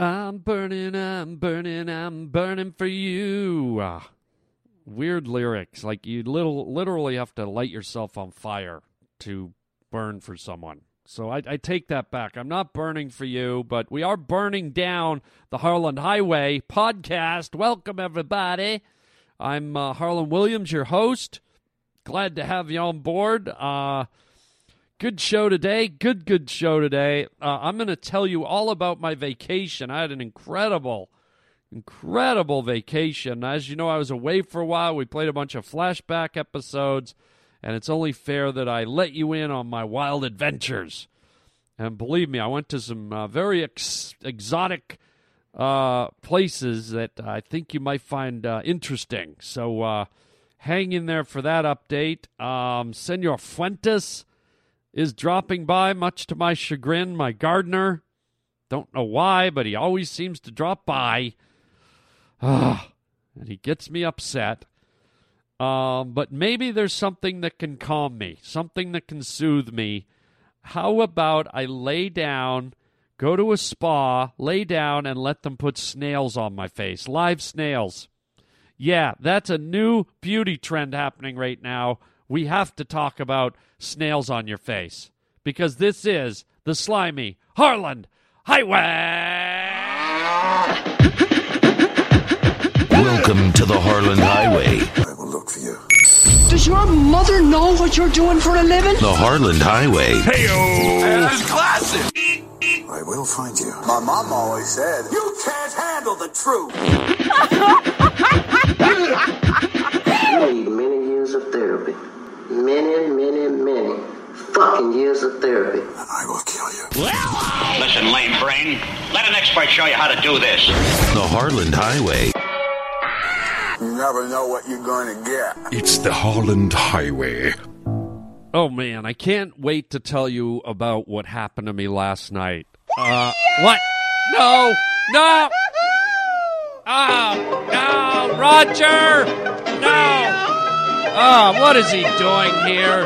I'm burning, I'm burning, I'm burning for you. Weird lyrics. Like you little literally have to light yourself on fire to burn for someone. So I, I take that back. I'm not burning for you, but we are burning down the Harland Highway podcast. Welcome, everybody. I'm uh, Harland Williams, your host. Glad to have you on board. Uh, good show today. Good, good show today. Uh, I'm going to tell you all about my vacation. I had an incredible, incredible vacation. As you know, I was away for a while. We played a bunch of flashback episodes, and it's only fair that I let you in on my wild adventures. And believe me, I went to some uh, very ex- exotic uh, places that I think you might find uh, interesting. So uh, hang in there for that update. Um, Senor Fuentes is dropping by, much to my chagrin. My gardener, don't know why, but he always seems to drop by. Ah, and he gets me upset. Um, but maybe there's something that can calm me, something that can soothe me. How about I lay down, go to a spa, lay down, and let them put snails on my face? Live snails. Yeah, that's a new beauty trend happening right now. We have to talk about snails on your face because this is the slimy Harland Highway. Welcome to the Harland Highway. I will look for you. Does your mother know what you're doing for a living? The Harland Highway. Hey, That's classic. I will find you. My mom always said, "You can't handle the truth." You need many years of therapy. Many, many, many fucking years of therapy. I will kill you. Listen, lame brain. Let an expert show you how to do this. The Harland Highway. You never know what you're going to get. It's the Harland Highway. Oh man, I can't wait to tell you about what happened to me last night. Uh, what? No, no. Oh, no, Roger! No! Oh, what is he doing here?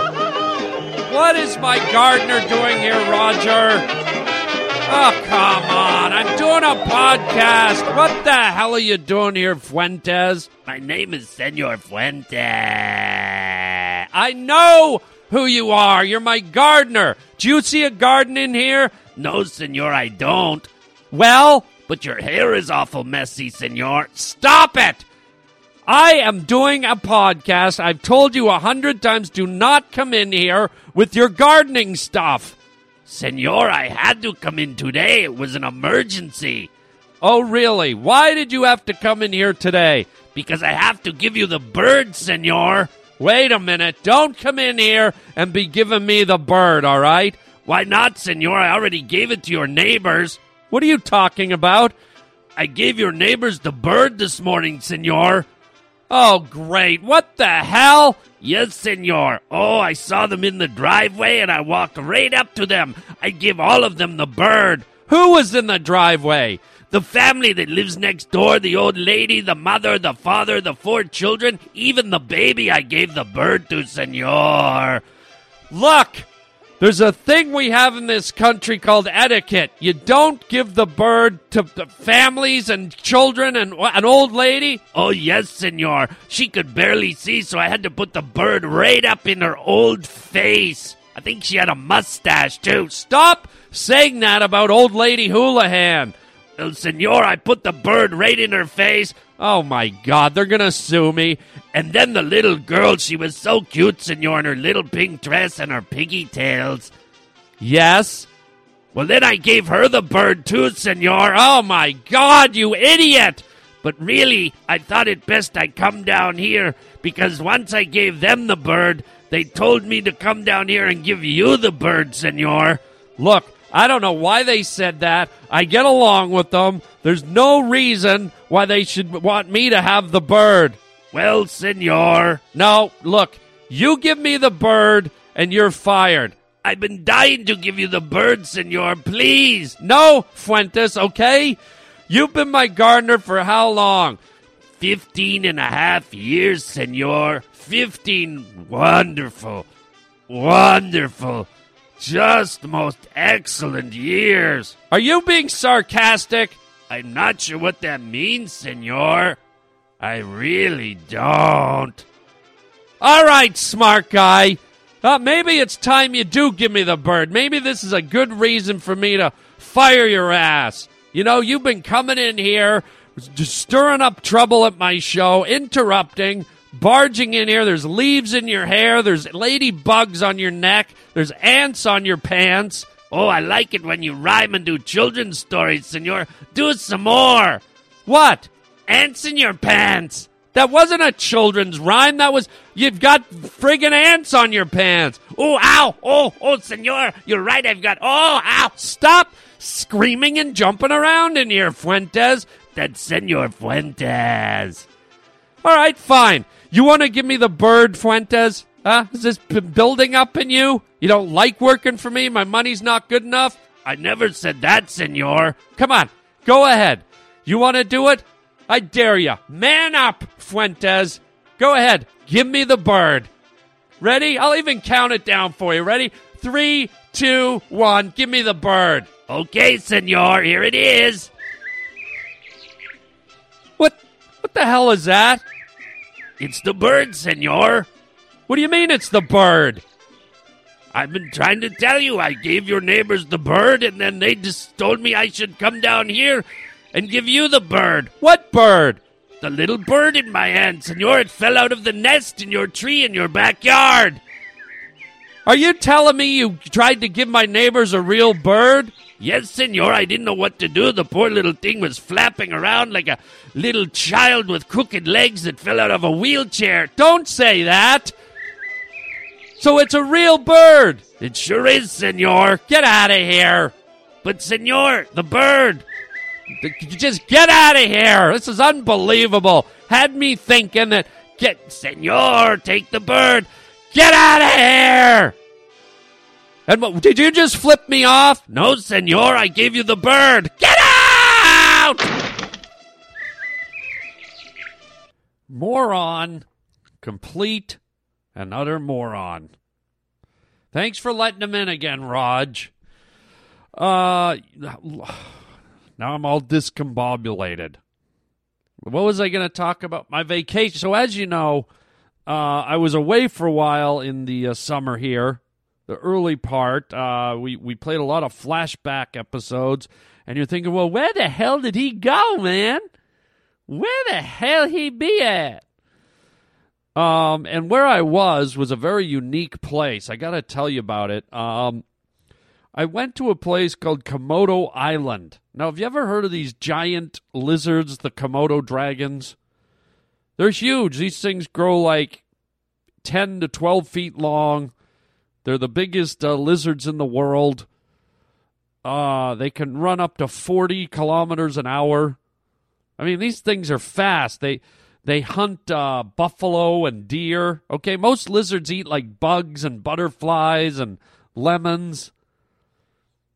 What is my gardener doing here, Roger? Oh, come on. I'm doing a podcast. What the hell are you doing here, Fuentes? My name is Senor Fuentes. I know who you are. You're my gardener. Do you see a garden in here? No, senor, I don't. Well, but your hair is awful messy, senor. Stop it! I am doing a podcast. I've told you a hundred times do not come in here with your gardening stuff. Senor, I had to come in today. It was an emergency. Oh, really? Why did you have to come in here today? Because I have to give you the bird, senor. Wait a minute. Don't come in here and be giving me the bird, all right? Why not, senor? I already gave it to your neighbors. What are you talking about? I gave your neighbors the bird this morning, senor. Oh, great. What the hell? Yes, senor. Oh, I saw them in the driveway and I walked right up to them. I give all of them the bird. Who was in the driveway? The family that lives next door, the old lady, the mother, the father, the four children, even the baby I gave the bird to, senor. Look, there's a thing we have in this country called etiquette. You don't give the bird to families and children and an old lady. Oh, yes, senor. She could barely see, so I had to put the bird right up in her old face. I think she had a mustache, too. Stop saying that about old lady Houlihan. Well, senor, I put the bird right in her face. Oh my god, they're gonna sue me. And then the little girl, she was so cute, senor, in her little pink dress and her piggy tails. Yes? Well, then I gave her the bird too, senor. Oh my god, you idiot! But really, I thought it best I come down here because once I gave them the bird, they told me to come down here and give you the bird, senor. Look, I don't know why they said that. I get along with them. There's no reason why they should want me to have the bird. Well, senor. No, look, you give me the bird and you're fired. I've been dying to give you the bird, senor. Please. No, Fuentes, okay? You've been my gardener for how long? Fifteen and a half years, senor. Fifteen wonderful, wonderful, just most excellent years. Are you being sarcastic? I'm not sure what that means, senor. I really don't. All right, smart guy. Uh, maybe it's time you do give me the bird. Maybe this is a good reason for me to fire your ass. You know, you've been coming in here, just stirring up trouble at my show, interrupting, barging in here. There's leaves in your hair, there's ladybugs on your neck, there's ants on your pants. Oh, I like it when you rhyme and do children's stories, senor. Do some more. What? Ants in your pants. That wasn't a children's rhyme. That was, you've got friggin' ants on your pants. Oh, ow. Oh, oh, senor. You're right. I've got, oh, ow. Stop screaming and jumping around in here, Fuentes. That's Senor Fuentes. All right, fine. You want to give me the bird, Fuentes? Huh? Is this building up in you? You don't like working for me? My money's not good enough? I never said that, senor. Come on, go ahead. You want to do it? I dare you. Man up, Fuentes. Go ahead. Give me the bird. Ready? I'll even count it down for you. Ready? Three, two, one. Give me the bird. Okay, senor. Here it is. What? What the hell is that? It's the bird, senor. What do you mean it's the bird? I've been trying to tell you. I gave your neighbors the bird, and then they just told me I should come down here and give you the bird. What bird? The little bird in my hand, senor. It fell out of the nest in your tree in your backyard. Are you telling me you tried to give my neighbors a real bird? Yes, senor. I didn't know what to do. The poor little thing was flapping around like a little child with crooked legs that fell out of a wheelchair. Don't say that. So it's a real bird. It sure is, senor. Get out of here. But, senor, the bird. Just get out of here. This is unbelievable. Had me thinking that, get, senor, take the bird. Get out of here. And did you just flip me off? No, senor, I gave you the bird. Get out! Moron. Complete and utter moron. Thanks for letting him in again, Raj. Uh, now I'm all discombobulated. What was I going to talk about? My vacation. So, as you know, uh, I was away for a while in the uh, summer here. The early part, uh, we we played a lot of flashback episodes, and you're thinking, well, where the hell did he go, man? Where the hell he be at? Um, and where I was was a very unique place. I got to tell you about it. Um, I went to a place called Komodo Island. Now, have you ever heard of these giant lizards, the Komodo dragons? They're huge. These things grow like 10 to 12 feet long. They're the biggest uh, lizards in the world. Uh, they can run up to 40 kilometers an hour. I mean, these things are fast. They they hunt uh, buffalo and deer. Okay, most lizards eat like bugs and butterflies and lemons.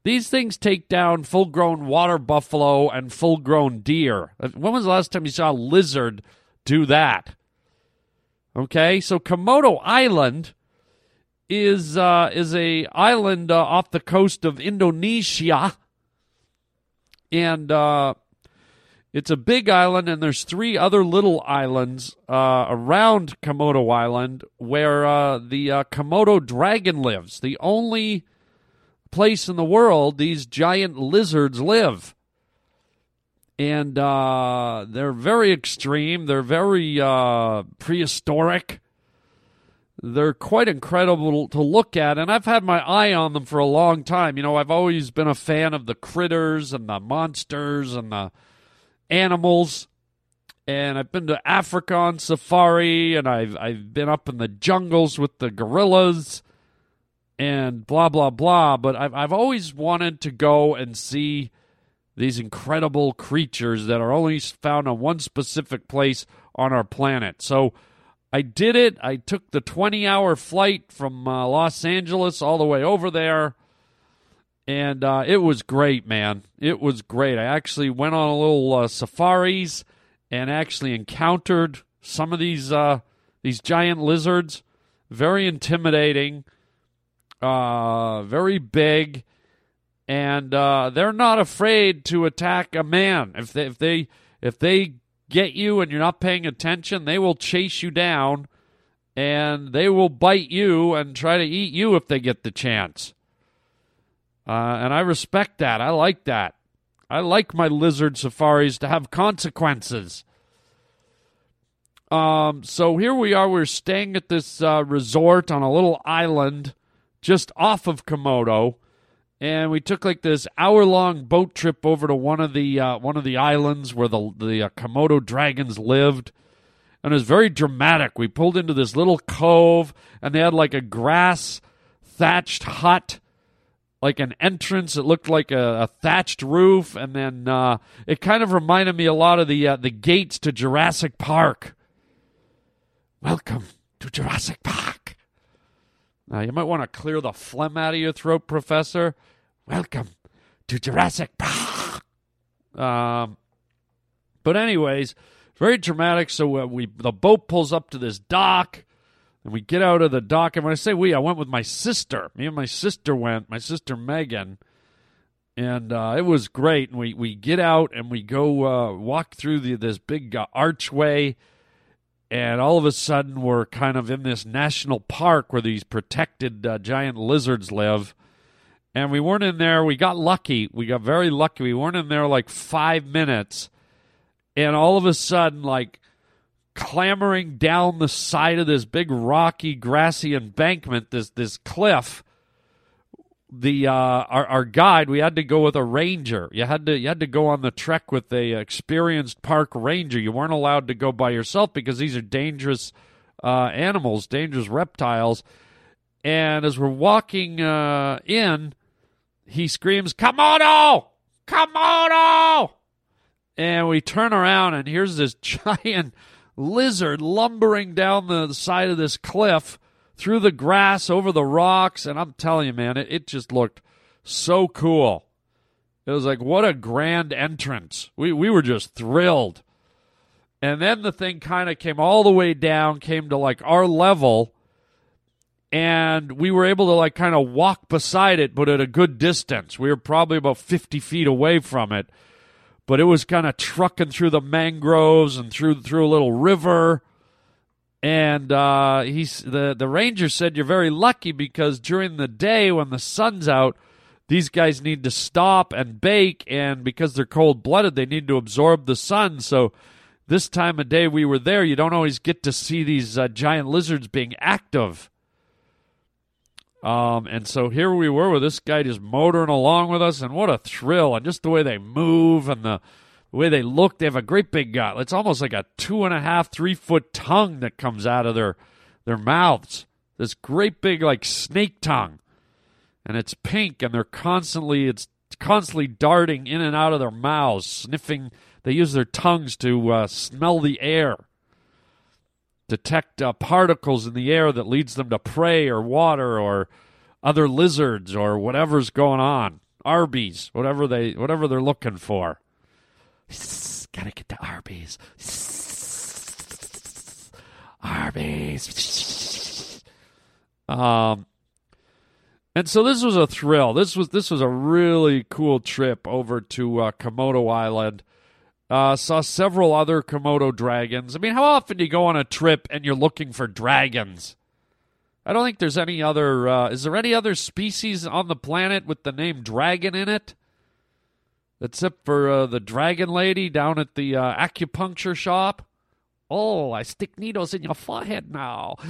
These things take down full grown water buffalo and full grown deer. When was the last time you saw a lizard do that? Okay, so Komodo Island is uh, is a island uh, off the coast of Indonesia, and uh, it's a big island, and there's three other little islands uh, around Komodo Island where uh, the uh, Komodo dragon lives. The only place in the world these giant lizards live. And they're very extreme. They're very prehistoric. They're quite incredible to look at, and I've had my eye on them for a long time. You know, I've always been a fan of the critters and the monsters and the animals. And I've been to Africa on safari, and I've I've been up in the jungles with the gorillas, and blah blah blah. But I've I've always wanted to go and see these incredible creatures that are only found on one specific place on our planet. So I did it. I took the 20 hour flight from uh, Los Angeles all the way over there and uh, it was great, man. It was great. I actually went on a little uh, safaris and actually encountered some of these uh, these giant lizards. Very intimidating, uh, very big, and uh, they're not afraid to attack a man if they if they if they get you and you're not paying attention, they will chase you down and they will bite you and try to eat you if they get the chance. Uh, and I respect that. I like that. I like my lizard safaris to have consequences. Um, so here we are. We're staying at this uh, resort on a little island just off of Komodo, and we took like this hour long boat trip over to one of the uh, one of the islands where the the uh, Komodo dragons lived. And it was very dramatic. We pulled into this little cove, and they had like a grass thatched hut like an entrance. It looked like a, a thatched roof, and then uh, it kind of reminded me a lot of the uh, the gates to Jurassic Park. Welcome to Jurassic Park. Now you might want to clear the phlegm out of your throat, Professor. Welcome to Jurassic Park. Um, but anyways, very dramatic. So uh, we the boat pulls up to this dock. And we get out of the dock. And when I say we, I went with my sister. Me and my sister went, my sister Megan. And uh, it was great. And we, we get out and we go uh, walk through the, this big uh, archway. And all of a sudden, we're kind of in this national park where these protected uh, giant lizards live. And we weren't in there. We got lucky. We got very lucky. We weren't in there like five minutes. And all of a sudden, like clambering down the side of this big rocky grassy embankment this this cliff the uh, our, our guide we had to go with a ranger. You had to you had to go on the trek with a experienced park ranger. You weren't allowed to go by yourself because these are dangerous uh, animals dangerous reptiles. And as we're walking uh, in he screams komodo komodo and we turn around and here's this giant lizard lumbering down the side of this cliff through the grass over the rocks and i'm telling you man it, it just looked so cool. It was like what a grand entrance. We, we were just thrilled. And then the thing kind of came all the way down came to like our level and we were able to like kind of walk beside it but at a good distance. We were probably about 50 feet away from it but it was kind of trucking through the mangroves and through through a little river. And uh, he's the the ranger said you're very lucky because during the day when the sun's out, these guys need to stop and bake, and because they're cold blooded, they need to absorb the sun. So this time of day we were there, you don't always get to see these uh, giant lizards being active. Um, and so here we were with this guy just motoring along with us, and what a thrill! And just the way they move and the, the way they look, they have a great big gut. It's almost like a two and a half, three foot tongue that comes out of their their mouths. This great big like snake tongue, and it's pink, and they're constantly it's constantly darting in and out of their mouths, sniffing. They use their tongues to uh, smell the air detect uh, particles in the air that leads them to prey or water or other lizards or whatever's going on. Arby's, whatever they whatever they're looking for. Gotta get to Arby's. Arby's. Um, and so this was a thrill. This was this was a really cool trip over to uh, Komodo Island. Uh, saw several other Komodo dragons. I mean, how often do you go on a trip and you're looking for dragons? I don't think there's any other. Uh, is there any other species on the planet with the name dragon in it? Except for uh, the dragon lady down at the uh, acupuncture shop. Oh, I stick needles in your forehead now.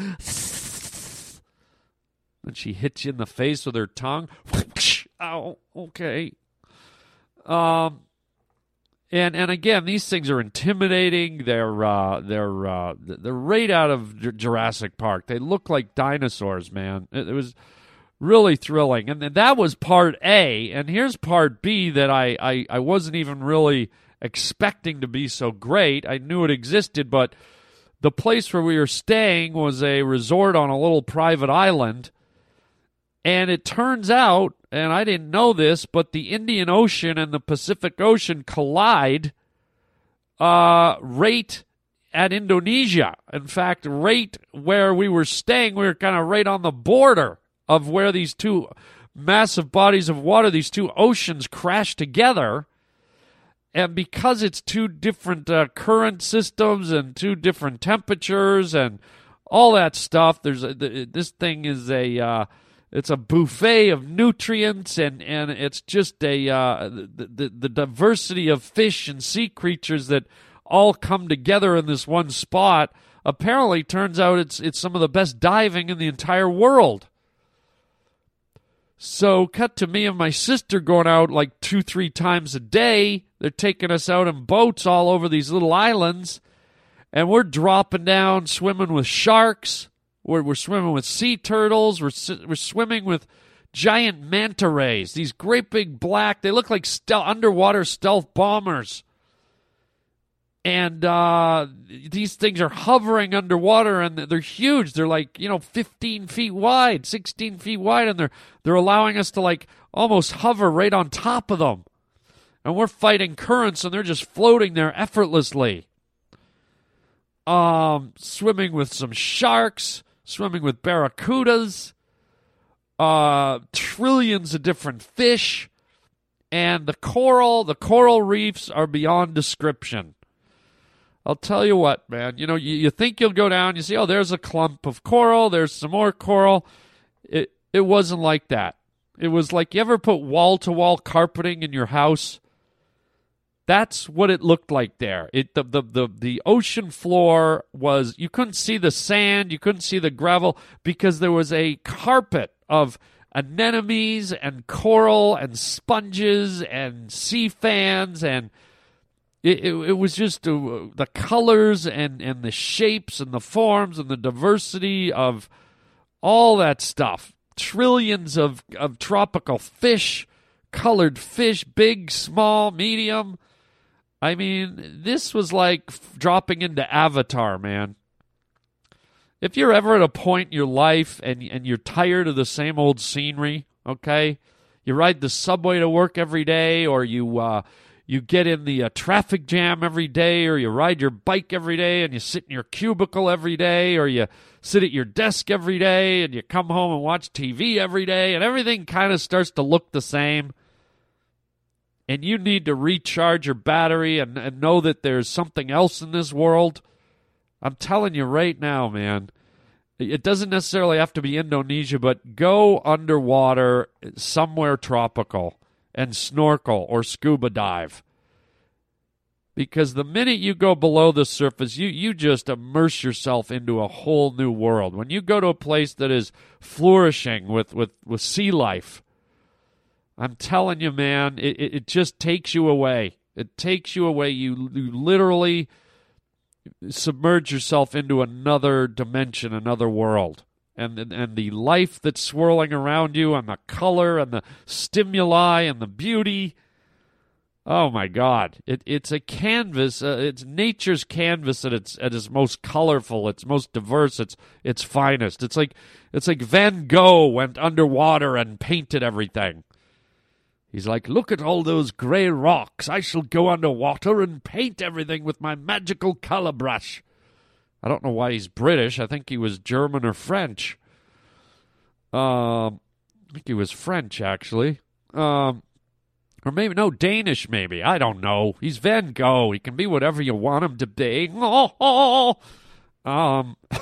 And she hits you in the face with her tongue. Ow, okay. Um, and and again, these things are intimidating. They're uh, they're uh, they're right out of Jurassic Park. They look like dinosaurs, man. It, it was really thrilling, and, and that was part A. And here's part B that I, I I wasn't even really expecting to be so great. I knew it existed, but the place where we were staying was a resort on a little private island. And it turns out and I didn't know this, but the Indian Ocean and the Pacific Ocean collide uh, right at Indonesia. In fact, right where we were staying, we were kind of right on the border of where these two massive bodies of water, these two oceans crash together. And because it's two different uh, current systems and two different temperatures and all that stuff, there's a, this thing is a uh, it's a buffet of nutrients and, and it's just a uh, the, the the diversity of fish and sea creatures that all come together in this one spot. Apparently, turns out it's it's some of the best diving in the entire world. So, cut to me and my sister going out like two, three times a day. They're taking us out in boats all over these little islands, and we're dropping down, swimming with sharks. We're, we're swimming with sea turtles. We're, we're swimming with giant manta rays. These great big black, they look like stealth, underwater stealth bombers and uh, these things are hovering underwater and they're huge. They're like you know 15 feet wide 16 feet wide and they're they're allowing us to like almost hover right on top of them. And we're fighting currents and they're just floating there effortlessly. Um swimming with some sharks swimming with barracudas uh trillions of different fish and the coral the coral reefs are beyond description I'll tell you what, man. You know, you, you think you'll go down, you see, oh, there's a clump of coral, there's some more coral. It it wasn't like that. It was like you ever put wall to wall carpeting in your house? That's what it looked like there. It the, the the the ocean floor was you couldn't see the sand, you couldn't see the gravel because there was a carpet of anemones and coral and sponges and sea fans and it, it, it was just uh, the colors and, and the shapes and the forms and the diversity of all that stuff. Trillions of, of tropical fish, colored fish, big, small, medium. I mean, this was like dropping into Avatar, man. If you're ever at a point in your life and, and you're tired of the same old scenery, okay? You ride the subway to work every day, or you uh, you get in the uh, traffic jam every day, or you ride your bike every day, and you sit in your cubicle every day, or you sit at your desk every day, and you come home and watch TV every day, and everything kind of starts to look the same. And you need to recharge your battery and, and know that there's something else in this world. I'm telling you right now, man. It doesn't necessarily have to be Indonesia, but go underwater somewhere tropical and snorkel or scuba dive. Because the minute you go below the surface, you, you just immerse yourself into a whole new world. When you go to a place that is flourishing with, with, with sea life, I'm telling you, man, it, it just takes you away. It takes you away. You, you literally submerge yourself into another dimension, another world and, and, and the life that's swirling around you and the color and the stimuli and the beauty. Oh my God! It, it's a canvas. Uh, it's nature's canvas at its at its most colorful. It's most diverse. It's its finest. It's like it's like Van Gogh went underwater and painted everything. He's like, look at all those gray rocks. I shall go underwater and paint everything with my magical color brush. I don't know why he's British. I think he was German or French. Um, I think he was French actually. Um, or maybe no Danish. Maybe I don't know. He's Van Gogh. He can be whatever you want him to be. Oh, oh. Um.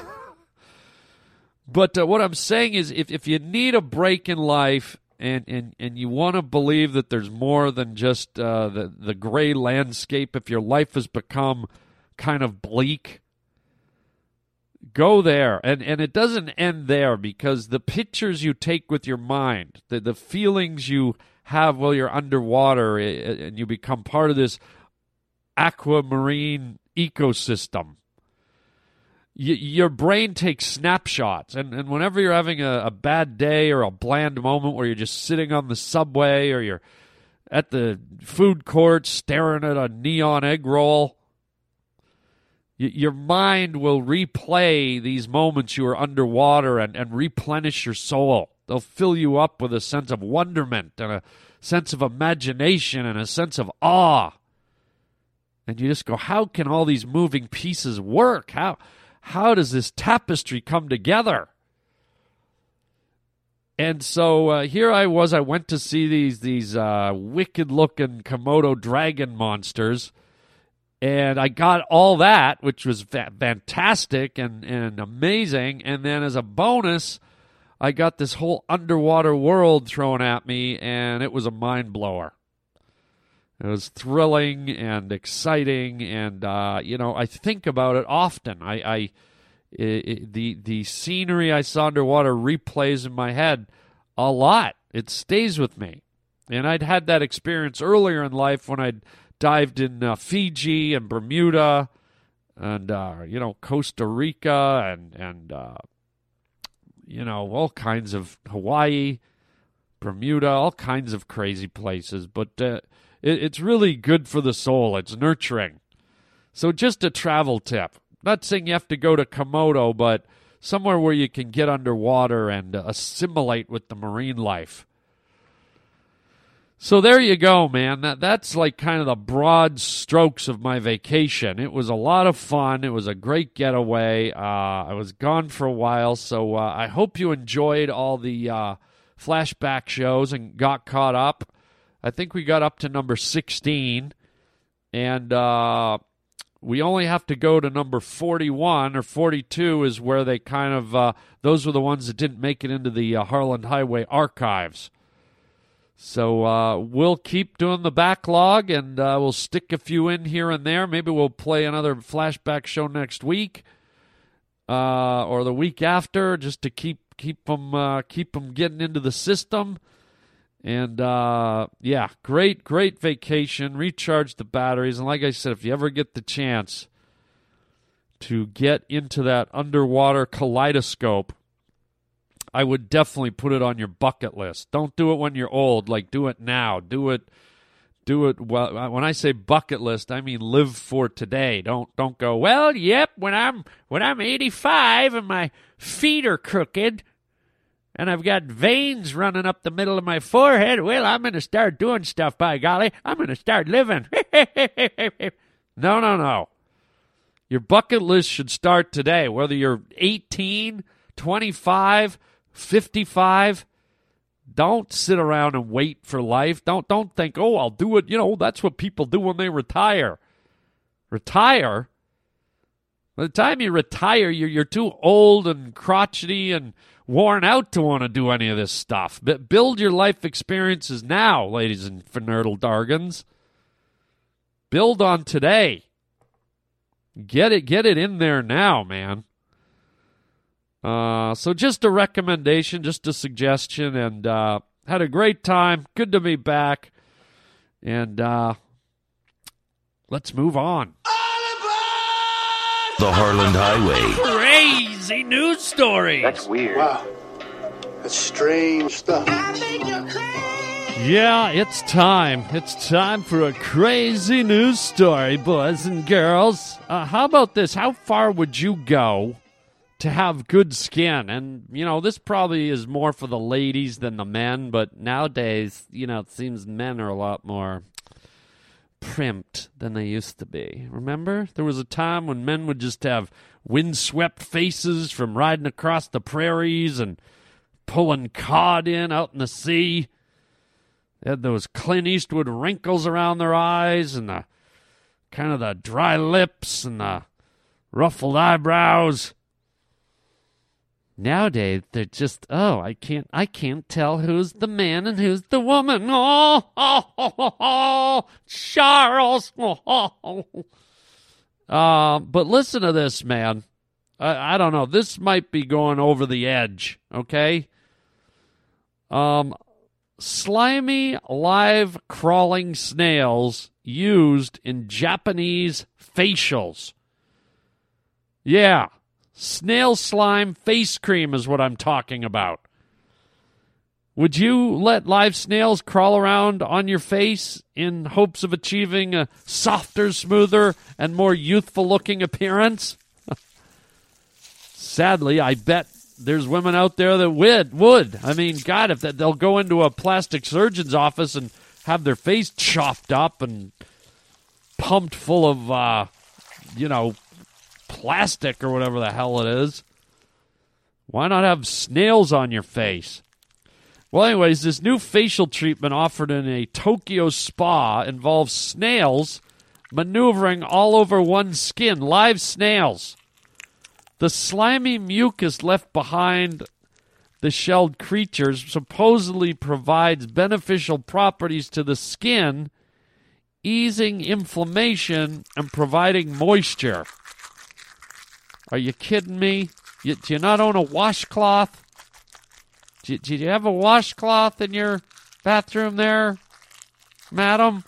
but uh, what I'm saying is, if if you need a break in life and and and you want to believe that there's more than just uh, the the gray landscape, if your life has become kind of bleak go there. And and it doesn't end there because the pictures you take with your mind the the feelings you have while you're underwater eh, eh, and you become part of this aquamarine ecosystem your brain takes snapshots. And, and whenever you're having a, a bad day or a bland moment where you're just sitting on the subway or you're at the food court staring at a neon egg roll your mind will replay these moments you are underwater and, and replenish your soul. They'll fill you up with a sense of wonderment and a sense of imagination and a sense of awe. And you just go, how can all these moving pieces work? How, how does this tapestry come together? And so uh, here I was. I went to see these these uh, wicked looking Komodo dragon monsters, and I got all that, which was fa- fantastic and and amazing. And then as a bonus, I got this whole underwater world thrown at me, and it was a mind blower. It was thrilling and exciting, and uh, you know I think about it often. I, I it, it, the the scenery I saw underwater replays in my head a lot. It stays with me, and I'd had that experience earlier in life when I'd dived in uh, Fiji and Bermuda, and uh, you know Costa Rica and and uh, you know all kinds of Hawaii, Bermuda, all kinds of crazy places. But uh, it, it's really good for the soul. It's nurturing. So just a travel tip. Not saying you have to go to Komodo, but somewhere where you can get underwater and assimilate with the marine life. So there you go, man. That that's like kind of the broad strokes of my vacation. It was a lot of fun. It was a great getaway. Uh, I was gone for a while, so uh, I hope you enjoyed all the uh, flashback shows and got caught up. I think we got up to number sixteen, and uh, we only have to go to number 41 or 42 is where they kind of uh, those were the ones that didn't make it into the uh, harland highway archives so uh, we'll keep doing the backlog and uh, we'll stick a few in here and there maybe we'll play another flashback show next week uh, or the week after just to keep keep them uh, keep them getting into the system and uh, yeah, great, great vacation. Recharge the batteries. And like I said, if you ever get the chance to get into that underwater kaleidoscope, I would definitely put it on your bucket list. Don't do it when you're old. Like, do it now. Do it. Do it well. Uh, when I say bucket list, I mean live for today. Don't don't go. Well, yep. When I'm when I'm 85 and my feet are crooked, and I've got veins running up the middle of my forehead. Well, I'm going to start doing stuff, by golly. I'm going to start living. no, no, no. Your bucket list should start today, whether you're 18, 25, 55. Don't sit around and wait for life. Don't don't think, "Oh, I'll do it." You know, that's what people do when they retire. Retire? By the time you retire, you're you're too old and crotchety and worn out to want to do any of this stuff. But build your life experiences now, ladies and Fernerdle Dargans. Build on today. Get it, get it in there now, man. Uh, so just a recommendation, just a suggestion, and uh, had a great time. Good to be back, and uh, let's move on. The Harland Highway. Crazy news story. That's weird. Wow. That's strange stuff. Yeah, it's time. It's time for a crazy news story, boys and girls. Uh, how about this? How far would you go to have good skin? And, you know, this probably is more for the ladies than the men, but nowadays, you know, it seems men are a lot more primped than they used to be. Remember? There was a time when men would just have windswept faces from riding across the prairies and pulling cod in out in the sea. They had those Clint Eastwood wrinkles around their eyes and the kind of the dry lips and the ruffled eyebrows. Nowadays they're just oh I can't I can't tell who's the man and who's the woman. Oh, oh, oh, oh, oh Charles. Oh, oh. Uh, but listen to this, man. I, I don't know. This might be going over the edge. Okay. Um, slimy live crawling snails used in Japanese facials. Yeah, snail slime face cream is what I'm talking about. Would you let live snails crawl around on your face in hopes of achieving a softer, smoother, and more youthful looking appearance? Sadly, I bet there's women out there that would. Would I mean, God, if they'll go into a plastic surgeon's office and have their face chopped up and pumped full of, uh, you know, plastic or whatever the hell it is. Why not have snails on your face? Well, anyways, this new facial treatment offered in a Tokyo spa involves snails maneuvering all over one's skin, live snails. The slimy mucus left behind the shelled creatures supposedly provides beneficial properties to the skin, easing inflammation and providing moisture. Are you kidding me? You, do you not own a washcloth? Do, do you have a washcloth in your bathroom there, madam?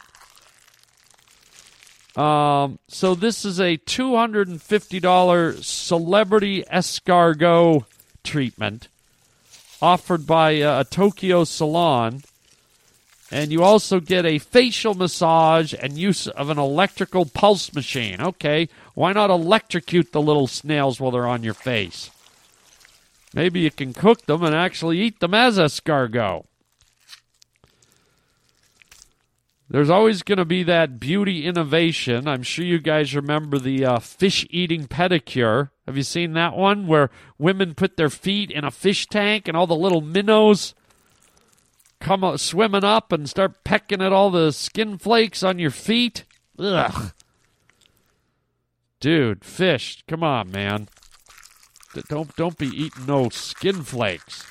Um, so this is a $250 celebrity escargot treatment offered by uh, a Tokyo salon. And you also get a facial massage and use of an electrical pulse machine. Okay, why not electrocute the little snails while they're on your face? Maybe you can cook them and actually eat them as escargot. There's always going to be that beauty innovation. I'm sure you guys remember the uh, fish eating pedicure. Have you seen that one where women put their feet in a fish tank and all the little minnows come swimming up and start pecking at all the skin flakes on your feet? Ugh. Dude, fish, come on, man. Don't don't be eating no skin flakes.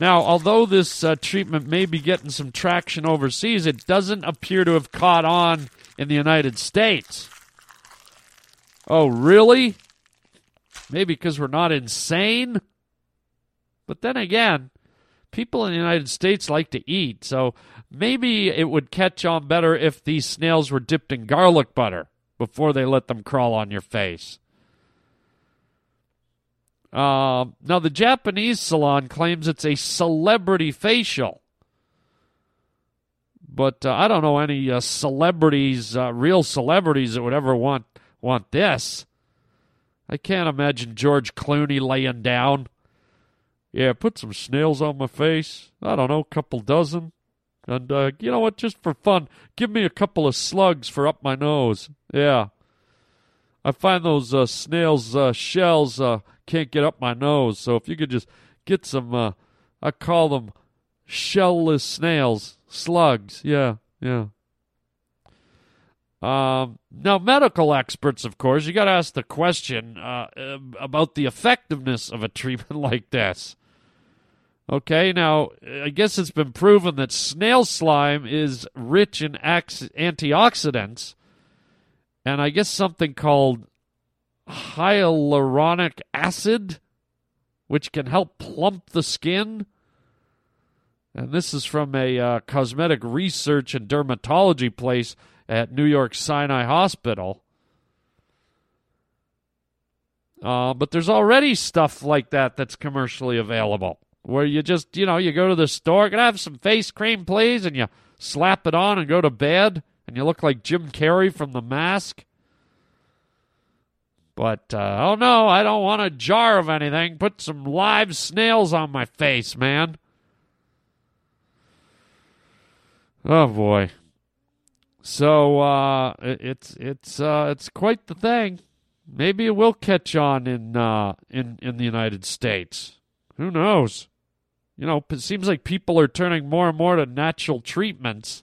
Now, although this uh, treatment may be getting some traction overseas, it doesn't appear to have caught on in the United States. Oh, really? Maybe because we're not insane? But then again, people in the United States like to eat, so maybe it would catch on better if these snails were dipped in garlic butter before they let them crawl on your face. Uh, now, the Japanese salon claims it's a celebrity facial. But uh, I don't know any uh, celebrities, uh, real celebrities, that would ever want want this. I can't imagine George Clooney laying down. Yeah, put some snails on my face. I don't know, a couple dozen. And uh, you know what? Just for fun, give me a couple of slugs for up my nose. Yeah. I find those uh, snails' uh, shells uh, can't get up my nose. So if you could just get some, uh, I call them shellless snails, slugs. Yeah, yeah. Um, now, medical experts, of course, you got to ask the question uh, about the effectiveness of a treatment like this. Okay, now, I guess it's been proven that snail slime is rich in antioxidants, and I guess something called hyaluronic acid, which can help plump the skin. And this is from a uh, cosmetic research and dermatology place at New York Sinai Hospital. Uh, but there's already stuff like that that's commercially available where you just, you know, you go to the store, can I have some face cream, please? And you slap it on and go to bed, and you look like Jim Carrey from The Mask. But, uh, oh no, I don't want a jar of anything. Put some live snails on my face, man. Oh boy. So uh, it's it's uh, it's quite the thing. Maybe it will catch on in uh, in in the United States. Who knows? You know, it seems like people are turning more and more to natural treatments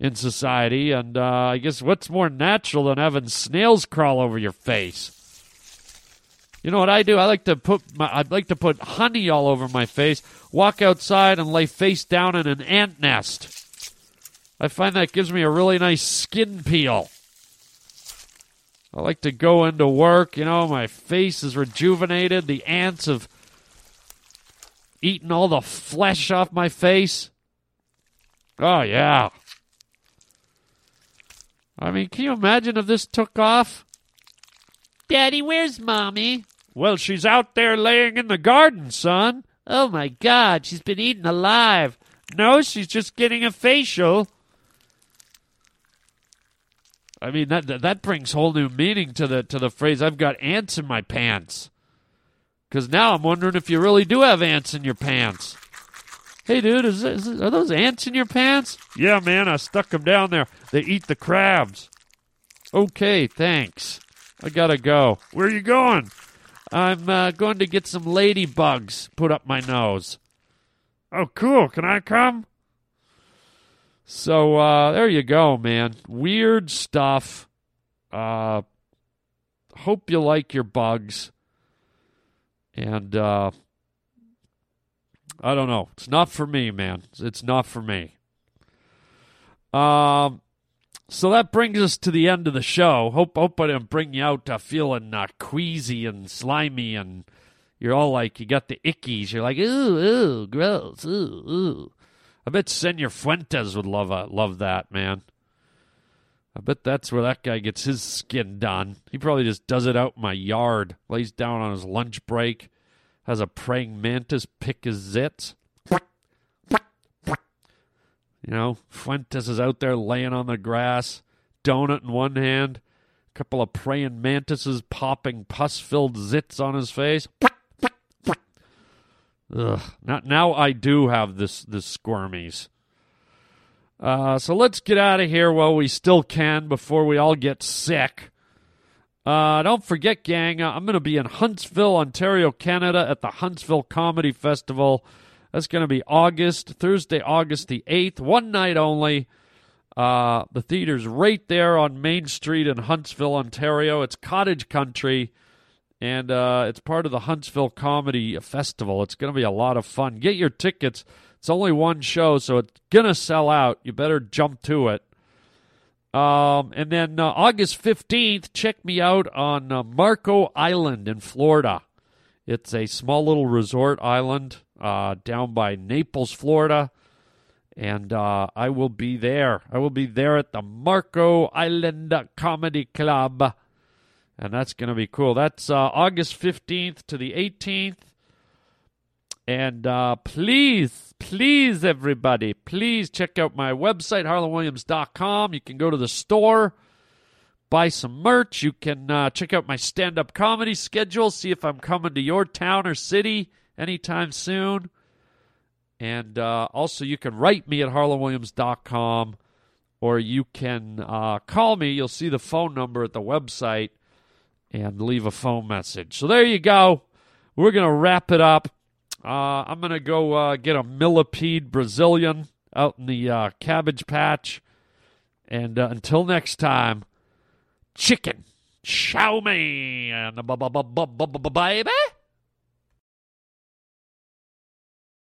in society. And uh, I guess what's more natural than having snails crawl over your face? You know what I do? I like to put my, I'd like to put honey all over my face, walk outside and lay face down in an ant nest. I find that gives me a really nice skin peel. I like to go into work, you know, my face is rejuvenated, the ants have eaten all the flesh off my face. Oh yeah. I mean, can you imagine if this took off? Daddy, where's Mommy? Well, she's out there laying in the garden, son. Oh my God, she's been eaten alive. No, she's just getting a facial. I mean that that brings whole new meaning to the to the phrase "I've got ants in my pants." Because now I'm wondering if you really do have ants in your pants. Hey, dude, is, are those ants in your pants? Yeah, man, I stuck them down there. They eat the crabs. Okay, thanks. I gotta go. Where are you going? I'm uh, going to get some ladybugs put up my nose. Oh, cool. Can I come? So uh, there you go, man. Weird stuff. Uh, hope you like your bugs. And uh, I don't know. It's not for me, man. It's not for me. Um, so that brings us to the end of the show. Hope hope I didn't bring you out uh, feeling uh, queasy and slimy, and you're all like you got the ickies. You're like ooh ooh gross ooh ooh. I bet Senor Fuentes would love uh, love that man. I bet that's where that guy gets his skin done. He probably just does it out in my yard, lays down on his lunch break, has a praying mantis pick his zits. You know, Fuentes is out there laying on the grass, donut in one hand, a couple of praying mantises popping pus filled zits on his face. Ugh. Now, now I do have this this squirmies. Uh, so let's get out of here while we still can before we all get sick. Uh, don't forget, gang, uh, I'm going to be in Huntsville, Ontario, Canada at the Huntsville Comedy Festival. That's going to be August, Thursday, August the 8th, one night only. Uh, the theater's right there on Main Street in Huntsville, Ontario. It's cottage country, and uh, it's part of the Huntsville Comedy Festival. It's going to be a lot of fun. Get your tickets. It's only one show, so it's going to sell out. You better jump to it. Um, and then uh, August 15th, check me out on uh, Marco Island in Florida. It's a small little resort island uh, down by Naples, Florida. And uh, I will be there. I will be there at the Marco Island Comedy Club. And that's going to be cool. That's uh, August 15th to the 18th. And uh, please, please, everybody, please check out my website, harlandwilliams.com. You can go to the store, buy some merch. You can uh, check out my stand up comedy schedule, see if I'm coming to your town or city anytime soon. And uh, also, you can write me at harlandwilliams.com or you can uh, call me. You'll see the phone number at the website and leave a phone message. So there you go. We're going to wrap it up. Uh, I'm going to go uh, get a millipede Brazilian out in the uh, cabbage patch. And uh, until next time, chicken, chow mein, baby.